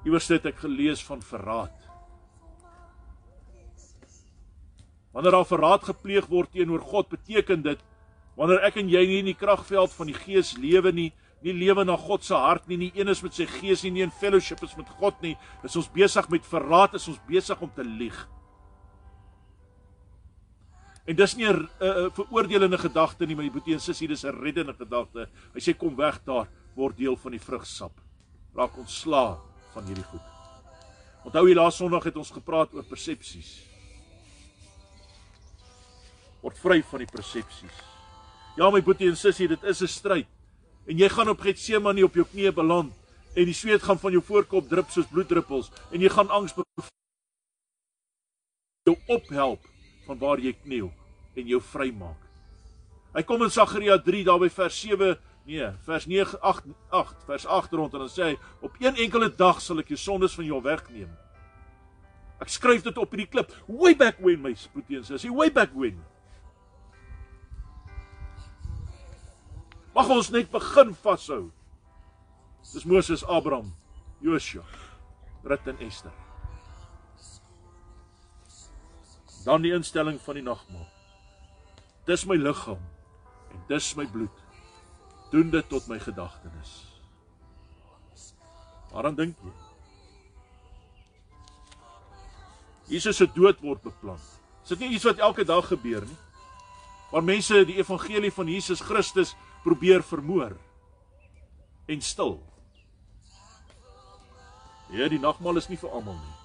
Iewers het ek gelees van verraad. Wanneer daar verraad gepleeg word teenoor God, beteken dit wanneer ek en jy nie in die kragveld van die Gees lewe nie, nie lewe na God se hart nie, nie een is met sy Gees nie, nie in fellowship is met God nie, is ons besig met verraad, is ons besig om te lieg. En dis nie 'n veroordelende gedagte nie, my boetie en sussie, dis 'n reddende gedagte. Hy sê kom weg daar, word deel van die vrugsap. Raak ontslaa van hierdie goed. Onthou jy laas Sondag het ons gepraat oor persepsies. Word vry van die persepsies. Ja my boetie en sussie, dit is 'n stryd. En jy gaan op Getsemane op jou knieë beland en die sweet gaan van jou voorkop drup soos bloeddruppels en jy gaan angs jou ophelp van waar jy kniel en jou vrymaak. Hy kom in Sagaria 3 daar by vers 7 Nee, vers 9 8 8 vers 8 rond en dan sê hy op een enkele dag sal ek jou sondes van jou wegneem. Ek skryf dit op hierdie klip. Way back when my spoeteens is. Way back when. Mag ons net begin vashou. Dis Moses, Abraham, Joshua, Rut en Esther. Dan die instelling van die nagmaal. Dis my liggaam en dis my bloed doen dit tot my gedagtenis. Waaraan dink jy? Jesus se dood word beplan. Is dit nie iets wat elke dag gebeur nie? Waar mense die evangelie van Jesus Christus probeer vermoor en stil. Ja, die nagmaal is nie vir almal nie.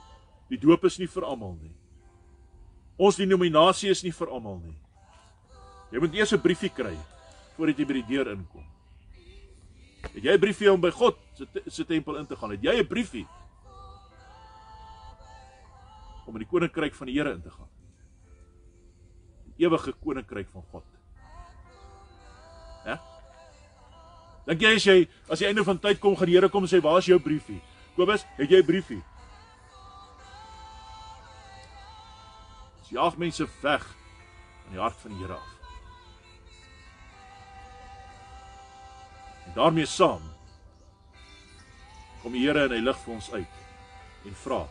Die doop is nie vir almal nie. Ons denominasie is nie vir almal nie. Jy moet eers 'n briefie kry voordat jy by die deur inkom. Het jy 'n briefie om by God se se tempel in te gaan? Het jy 'n briefie om in die koninkryk van die Here in te gaan? Die ewige koninkryk van God. Ja? Dink jy as jy as die einde van tyd kom gaan die Here kom en sê waar is jou briefie? Kobus, het jy 'n briefie? Dis jaag mense weg van die hart van die Here af. Daarmee saam kom die Here en hy lig vir ons uit en vra: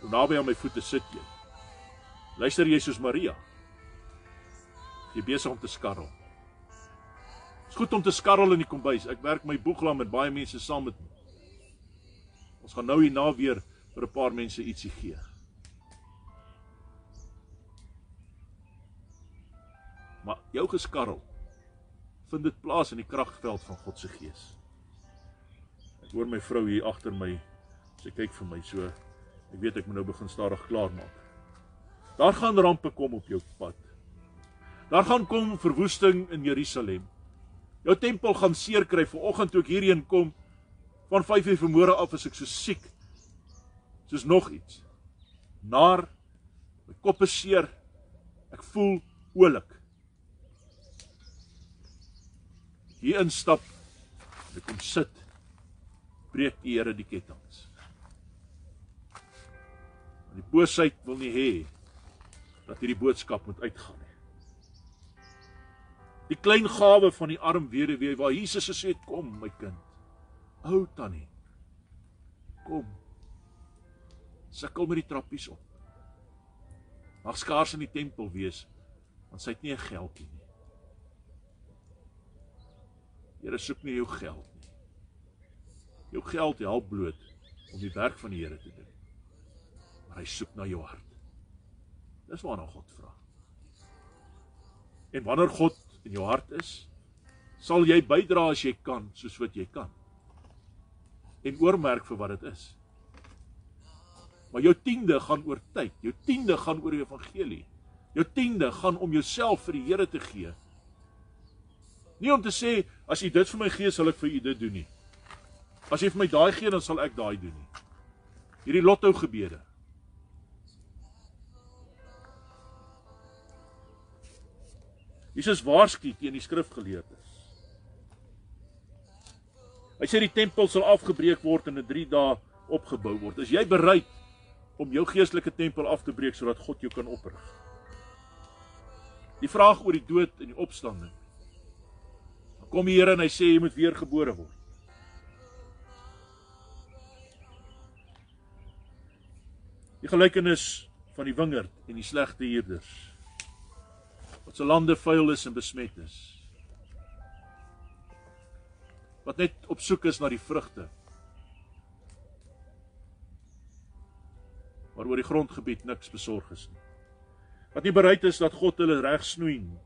"Hoe naby aan my voete sit jy?" Luister jy soos Maria? Jy besig om te skarrel. Dit's goed om te skarrel in die kombuis. Ek werk my boeglam met baie mense saam met my. Ons gaan nou hierna weer vir 'n paar mense ietsie gee. Maar jou geskarrel vind dit plaas in die kragveld van God se gees. Ek hoor my vrou hier agter my. Sy kyk vir my so. Ek weet ek moet nou begin stadig klaar maak. Daar gaan rampe kom op jou pad. Daar gaan kom verwoesting in Jerusalem. Jou tempel gaan seer kry. Vanoggend toe ek hierheen kom van 5:00 vanmôre af is ek so siek. Soos nog iets. Naar my kop is seer. Ek voel oulik. Hier instap en kom sit breek die Here die kettinge. Die boosheid wil nie hê dat hierdie boodskap moet uitgaan nie. Die klein gawe van die arm weduwee waar Jesus gesê het kom my kind. Ou tannie. Kom. Sukkel met die trappies op. Mag skaars in die tempel wees want sy het nie 'n geldjie nie. Here soek nie jou geld nie. Jou geld help bloot om die werk van die Here te doen. Maar hy soek na jou hart. Dis waarna God vra. En wanneer God in jou hart is, sal jy bydra as jy kan, soos wat jy kan. En oormerk vir wat dit is. Maar jou tiende gaan oor tyd. Jou tiende gaan oor die evangelie. Jou tiende gaan om jouself vir die Here te gee Nie om te sê as u dit vir my gee, sal ek vir u dit doen nie. As jy vir my daai gee, dan sal ek daai doen nie. Hierdie lotto gebede. Jesus waarsku teen die skrifgeleerdes. Hy sê die tempel sal afgebreek word en in 3 dae opgebou word. Is jy bereid om jou geestelike tempel af te breek sodat God jou kan oprig? Die vraag oor die dood en die opstanding. Kom die Here en hy sê jy moet weer gebore word. Die gelykenis van die wingerd en die slegte huurders wat se lande vuil is en besmet is. Wat net op soek is na die vrugte. Maar oor die grondgebied niks besorg is nie. Wat nie bereid is dat God hulle reg snoei nie.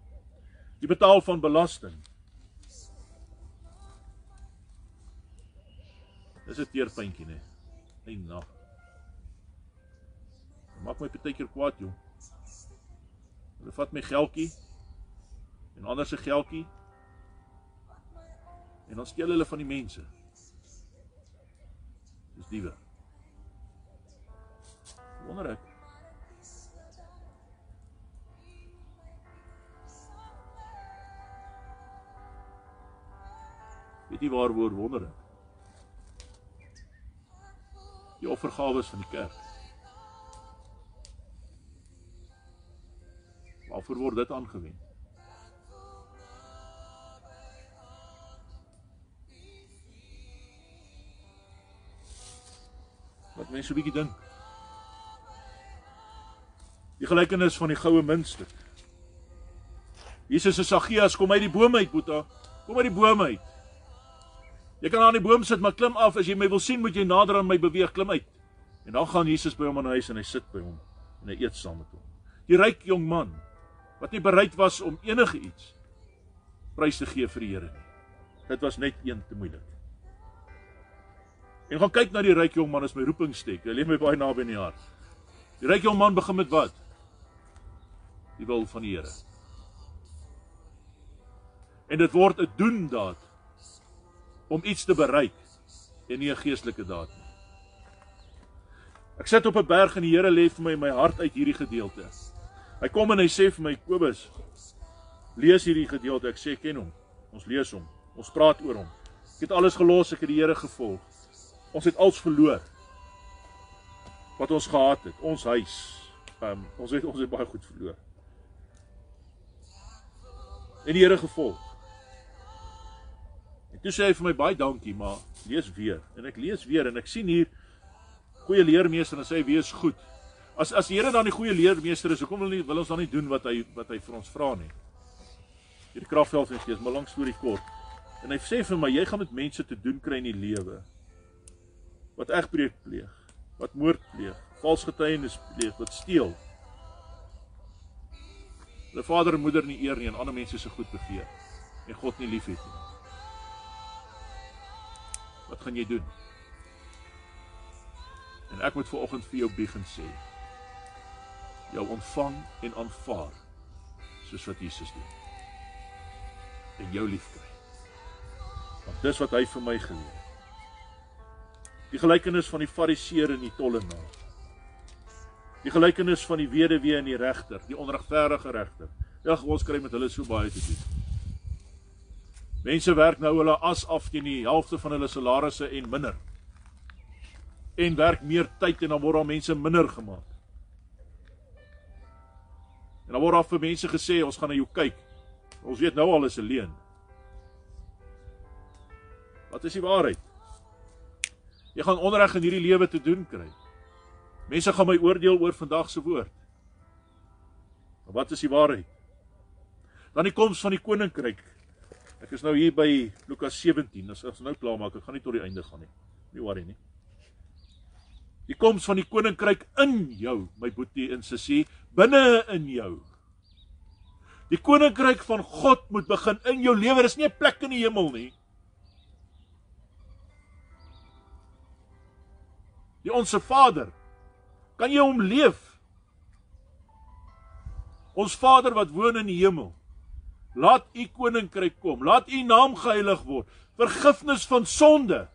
Die betaal van belasting. Dis 'n teerpuntjie nê. Nee. Eendag. Maak my baie keer kwaad, jong. Hulle vat my geldjie en ander se geldjie en dan steel hulle van die mense. Dis diewe. Wonder ek. Weet jy waar woord wonder ek? Die offergawe van die kerk. Waarvoor word dit aangewend? Wat mense so 'n bietjie dink. Die gelykenis van die goue muntstuk. Jesus se Saggeus kom uit die boom uit, Boeta. Kom uit die boom uit. Jy kan aan die boom sit, maar klim af as jy my wil sien, moet jy nader aan my beweeg, klim uit. En dan gaan Jesus by hom in huis en hy sit by hom en hy eet saam met hom. Die ryk jong man wat nie bereid was om enige iets prys te gee vir die Here nie. Dit was net een te moeilik. En gaan kyk na die ryk jong man as my roepingstek. Hy lê my baie naby in die hart. Die ryk jong man begin met wat? Die wil van die Here. En dit word 'n doen daad om iets te bereik en nie 'n geestelike daad nie. Ek sit op 'n berg en die Here lê vir my my hart uit hierdie gedeelte. Hy kom en hy sê vir my Kobus, lees hierdie gedeelte. Ek sê ken hom. Ons lees hom. Ons praat oor hom. Ek het alles gelos, ek het die Here gevolg. Ons het alles verloor. Wat ons gehad het, ons huis. Um ons het ons het baie goed verloor. En die Here gevolg. Toe sê hy vir my baie dankie, maar lees weer. En ek lees weer en ek sien hier goeie leermeester en sê hy wees goed. As as die Here dan die goeie leermeester is, hoekom wil nie wil ons dan nie doen wat hy wat hy vir ons vra nie? Hierdie kragveld en gees, maar lank storie kort. En hy sê vir my, jy gaan met mense te doen kry in die lewe wat egbreek pleeg, wat moord pleeg, vals getuienis pleeg, wat steel. Hulle vader en moeder nie eer nie en ander mense se goed begeer en God nie liefhet nie. Wat gaan jy doen? En ek moet ver oggend vir jou bieg en sê, jou ontvang en aanvaar soos wat Jesus doen. En jou liefkry. Want dis wat hy vir my geleer het. Die gelykenis van die fariseer en die tollenaar. Die gelykenis van die weduwee en die regter, die onregverdige regter. Ja, ons kry met hulle so baie te doen. Mense werk nou hulle as af teen die helfte van hulle salarisse en minder. En werk meer tyd en dan word daar mense minder gemaak. En dan word daar vir mense gesê ons gaan na jou kyk. Ons weet nou al is 'n leuen. Wat is die waarheid? Jy gaan onreg in hierdie lewe te doen kry. Mense gaan my oordeel oor vandag se woord. Maar wat is die waarheid? Dan die koms van die koninkryk. Ek is nou hier by Lukas 17. As ons nou klaar maak, ek gaan nie tot die einde gaan nie. Nie worry nie. Die koms van die koninkryk in jou, my boetie en sussie, binne in jou. Die koninkryk van God moet begin in jou lewe. Dis nie 'n plek in die hemel nie. Die onsse Vader. Kan jy hom leef? Ons Vader wat woon in die hemel. Laat u koninkryk kom. Laat u naam geheilig word. Vergifnis van sonde.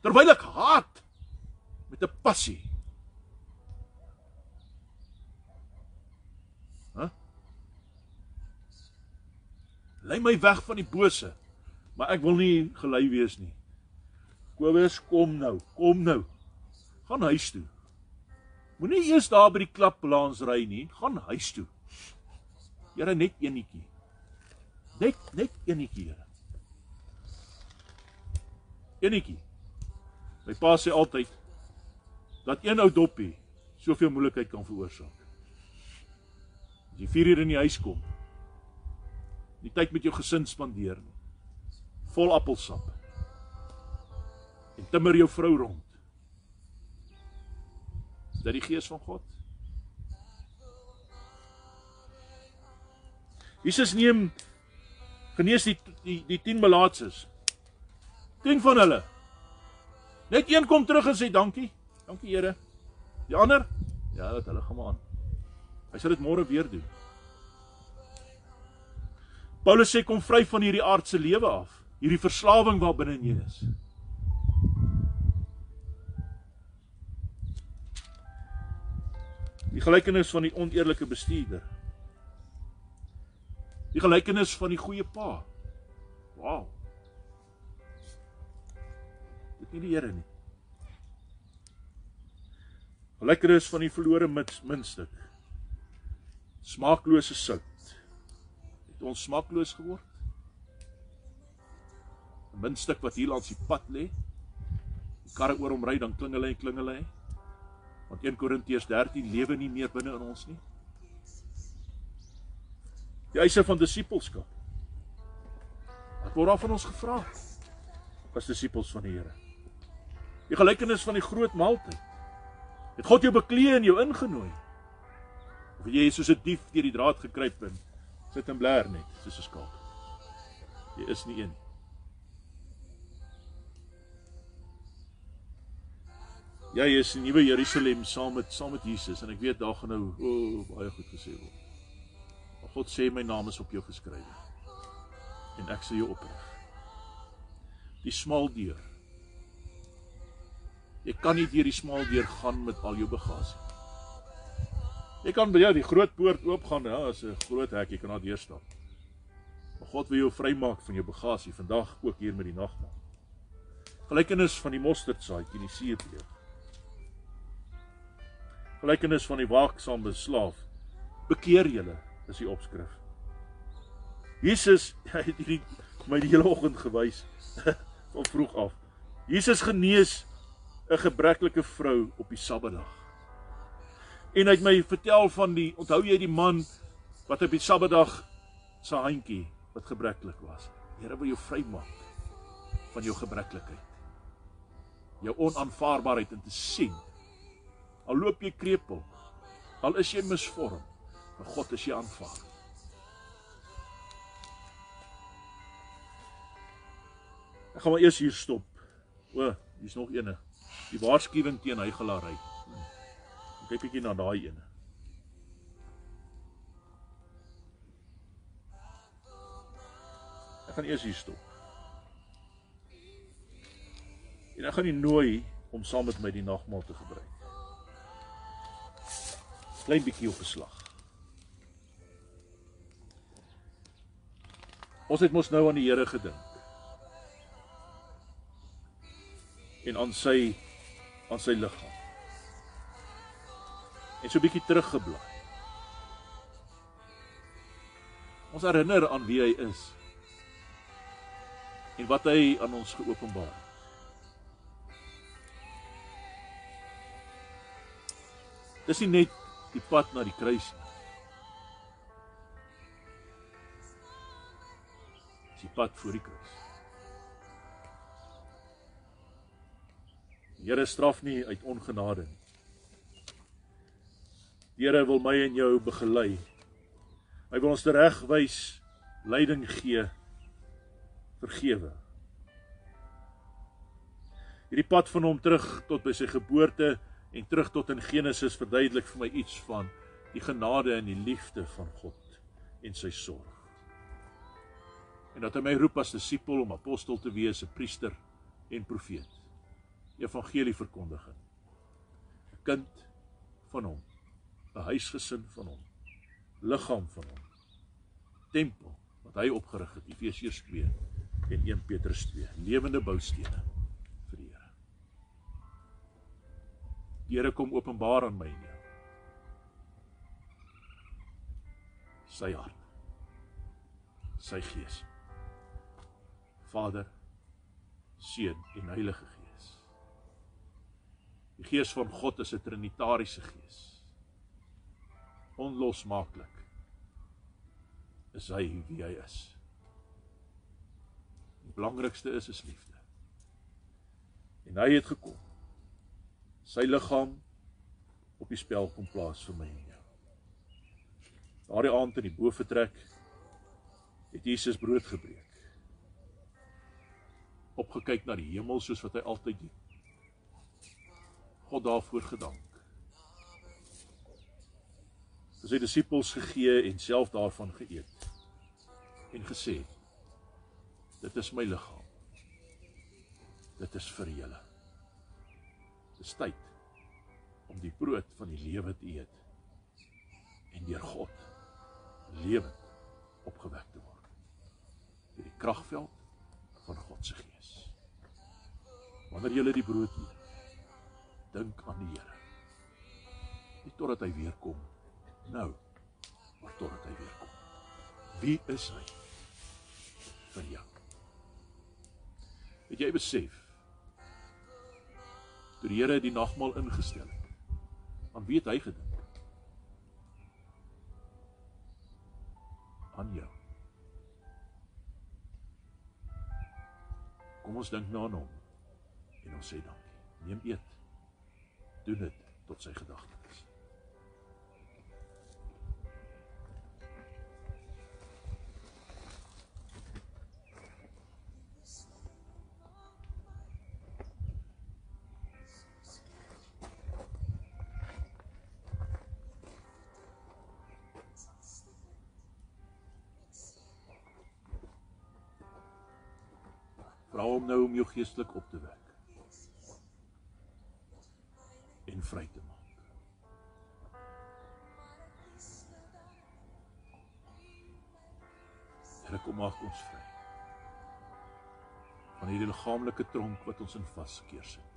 Terwyl ek haat met 'n passie. Hæ? Lei my weg van die bose. Maar ek wil nie gelei wees nie. Kobus, kom nou. Kom nou. Gaan huis toe. Moenie eers daar by die klapplaas ry nie. Gaan huis toe. Here net eenetjie. Net net eenetjie, Here. Eenetjie. My pa sê altyd dat een ou doppie soveel moeilikheid kan veroorsaak. As jy 4 uur in die huis kom, nie tyd met jou gesin spandeer. Vol appelsap. En timmer jou vrou rond. Is dit die gees van God? Jesus neem genees die die die 10 malaatses. 10 van hulle. Net een kom terug en sê dankie. Dankie Here. Die ander? Ja, dat hulle gaan maar aan. Hy sal dit môre weer doen. Paulus sê kom vry van hierdie aardse lewe af, hierdie verslawing wat binne in jou is. Die gelykenis van die oneerlike bestuurder. Die gelykenis van die goeie pa. Wow. Dit nie die Here nie. Gelykenis van die verlore muntstuk. Smaaklose sout. Het ons smaakloos geword? 'n Muntstuk wat hier langs die pad lê. Die karre oor hom ry dan klingel hy en klingel hy. Want 1 Korintiërs 13 lewe nie meer binne in ons nie. Die eise van disippelskap. Wat word daar van ons gevra? As disippels van die Here. Die gelykenis van die groot maaltyd. Het God jou beklee en jou ingenooi? Of jy soos 'n dief deur die draad gekruip en sit en bler net soos 'n skaap? Jy is nie een nie. Jy is in Nuwe Jerusalem saam met saam met Jesus en ek weet daar gaan nou o oh, baie goed gesê word. God sê my naam is op jou geskrywe. En ek sal jou oprig. Die smal deur Jy kan nie deur die smal deur gaan met al jou bagasie. Jy kan by jou die groot poort oopgaan, ja, as 'n groot hek, jy kan daar deur stap. Maar God wil jou vrymaak van jou bagasie vandag ook hier met die nagmaal. Gelykenis van die mosterdsaadjie in die suurleer. Gelykenis van die waaksame slaaf. Bekeer julle is die opskrif. Jesus het hierdie my die hele oggend gewys van vroeg af. Jesus genees 'n gebreklike vrou op die Sabbatdag. En hy het my vertel van die onthou jy die man wat op die Sabbatdag sy handjie wat gebreklik was. Here wil jou vrymaak van jou gebreklikheid. Jou onaanvaarbaarheid en te sien. Al loop jy krepeel, al is jy misvorm, maar God is jy aanvaar. Ek gaan maar eers hier stop. O, hier's nog eene die waarskuwing teen hygelary. Kyk bietjie na daai ene. Ek gaan eers hier stop. En ek gaan nie nooi om saam met my die nagmaal te gebruik. Klein bietjie op beslag. Ons het mos nou aan die Here gedink. En aan sy aan sy liggaam. En so 'n bietjie teruggebly. Ons herinner aan wie hy is. En wat hy aan ons geopenbaar het. Dis nie net die pad na die kruis nie. Die pad voor die kruis. Die Here straf nie uit ongenade nie. Die Here wil my en jou begelei. Hy wil ons regwys, leiding gee, vergewe. Hierdie pad van hom terug tot by sy geboorte en terug tot in Genesis verduidelik vir my iets van die genade en die liefde van God en sy sorg. En dat hy my roep as disipel om apostel te wees, 'n priester en profeet. Evangelie verkondiging. 'n Kind van hom, 'n huisgesin van hom, liggaam van hom. Tempel wat hy opgerig het, Efesiërs 2 en 1 Petrus 2, lewende boustene vir die Here. Die Here kom openbaar aan my jou. Sy hart. Sy gees. Vader, Seun en Heilige Gees. Die Gees van God is 'n trinitariese gees. Onlosmaaklik is hy wie hy is. Die belangrikste is is liefde. En hy het gekom. Sy liggaam op die spel kom plaas vir my en jou. Daardie aand in die boefretrek het Jesus brood gebreek opgekyk na die hemel soos wat hy altyd doen. God daarvoor gedank. Vir sy disippels gegee en self daarvan geëet. En gesê: Dit is my liggaam. Dit is vir julle. Dis tyd om die brood van die lewe te eet en deur God lewend opgewek te word. Deur die kragveld van God se gees. Wanneer jy die brood eet, dink aan die Here. Nie totdat hy weer kom nou, maar totdat hy weer kom. Wie is hy vir jou? Het jy besef toe die Here die nagmaal ingestel het? Aan wie het hy gedink? Aan jou. Kom ons dink na hom en ons sê dankie. Neem eet. Doen dit tot sy gedagtes. Vra hom nou om jou geestelik op te wek. En vry te maak. Here kom maak ons vry. Van hierdie liggaamlike tronk wat ons in vaskeer sit.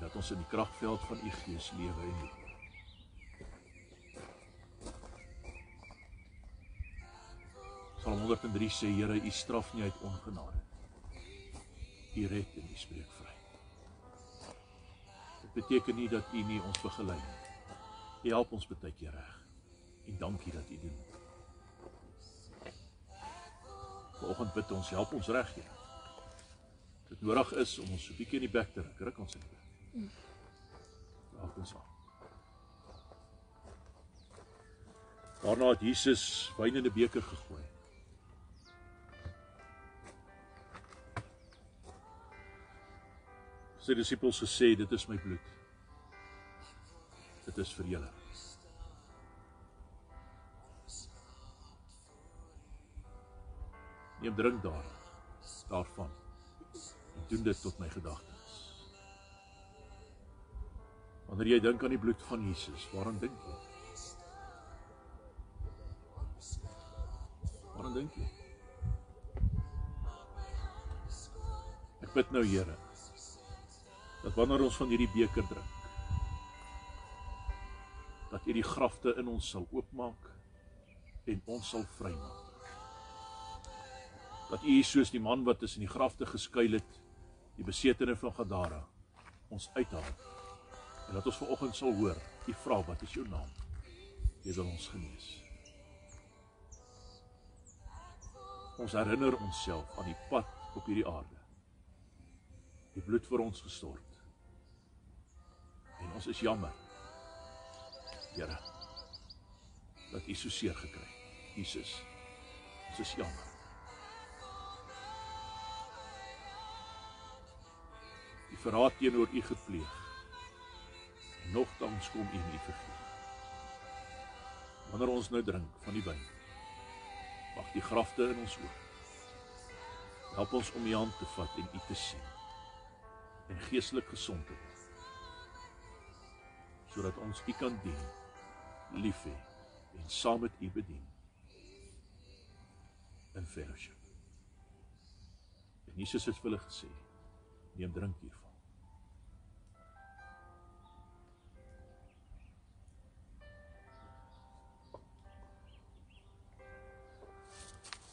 Dat ons in die kragveld van u gees lewe en leef. Psalm 103 sê Here, u straf nie uit ongenade. U red en u spreek vry. Beteken nie dat u nie ons begelei nie. U help ons baie keer reg. En dankie dat u doen. Vanoggend bid ons, help ons reg, Here. Dit nodig is om ons so 'n bietjie in die bek te ruk, ruk ons in die bek. Help ons aan. Daarna het Jesus wyn in 'n beker gegooi. Sy disippels gesê dit is my bloed. Dit is vir julle. Neem drink daar daarvan. En doen dit tot my gedagtes. Wanneer jy dink aan die bloed van Jesus, waaraan dink jy? Waaraan dink jy? Ek bid nou Here dat wanneer ons van hierdie beker drink dat U die grafte in ons sal oopmaak en ons sal vrymaak. Dat U soos die man wat tussen die grafte geskuil het, die besetene van Gadara, ons uithaal. En dat ons vanoggend sal hoor, U vra wat is jou naam? Jy sal ons genees. Ons herinner onsself aan die pad op hierdie aarde. Die bloed vir ons gestort. En ons is jammer. Here. Dat U so seer gekry het. Jesus. Ons is jammer. Die verraad teenoor U gepleeg. Nogtans kom U nie vergeet. Wanneer ons nou drink van die wyn, Mag die grafte in ons oop. Help ons om U hand te vat en U te sien. En geestelik gesond te word. Sodat ons U kan dien, lief hê en saam met U bedien. In fellowship. En Jesus het vir hulle gesê: "Neem drink hiervan."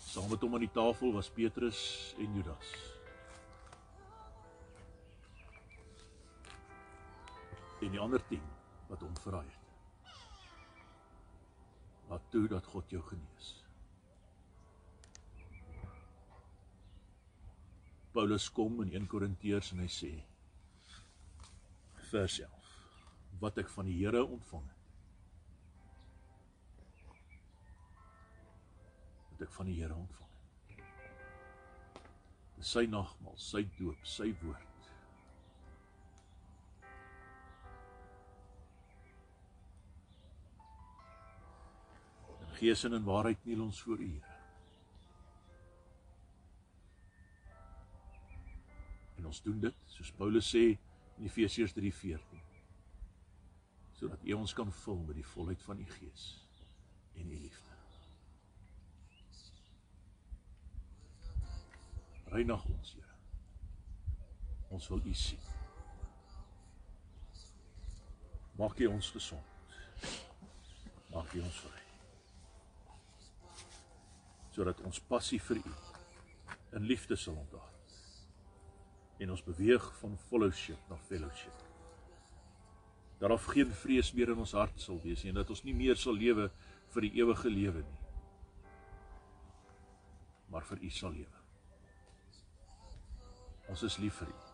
Saam met hom aan die tafel was Petrus en Judas. En die ander 10 wat hom verraai het. Laat toe dat God jou genees. Paulus kom in 1 Korintiërs en hy sê vers 11 wat ek van die Here ontvang het wat ek van die Here ontvang het. Dis sy nagmaal, sy doop, sy woord. Gees en in waarheid kniel ons voor U, Here. En ons doen dit soos Paulus sê in Efesiërs 3:14 sodat U ons kan vul met die volheid van U Gees en U liefde. Reinig ons, Here. Ons wil U sien. Maak U ons gesond. Maak U ons vry. Sodat ons passie vir U in liefde sal ontaar. En ons beweeg van fellowship na fellowship. Dat daar geen vrees meer in ons hart sal wees nie en dat ons nie meer sal lewe vir die ewige lewe nie. Maar vir U sal lewe. Ons is lief vir U.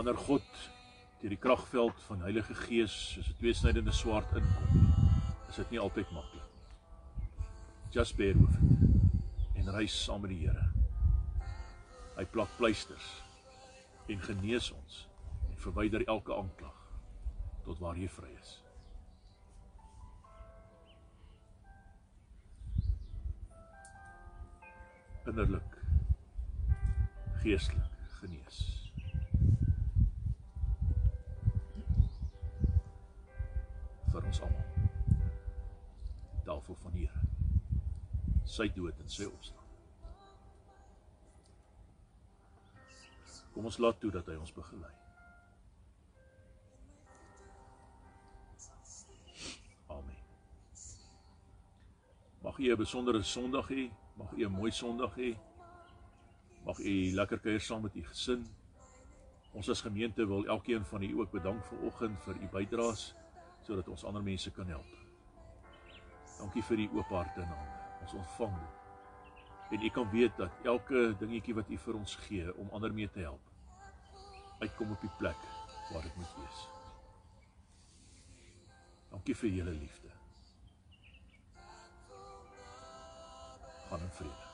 Wanneer God deur die kragveld van Heilige Gees soos 'n tweesnydende swaard inkom, is dit nie altyd maklik nie. Just bear with it en reis saam met die Here. Hy plak pleisters en genees ons en verwyder elke aanklag tot waar jy vry is. Innerlik geestelik genees. Vir ons almal. Tafel van die Here. Sy dood en sy opstaan. Kom ons laat toe dat hy ons begelei. Amen. Mag u 'n besondere Sondag hê, mag u 'n mooi Sondag hê. Mag u lekker kuier saam met u gesin. Ons as gemeente wil elkeen van u ook bedank vir oggend vir u bydraes sodat ons ander mense kan help. Dankie vir u oop harte en hande. Ons ontvang dit. En u kan weet dat elke dingetjie wat u vir ons gee om ander mee te help, uitkom op die plek waar dit moet wees. Dankie vir julle liefde. Gaan in vrede.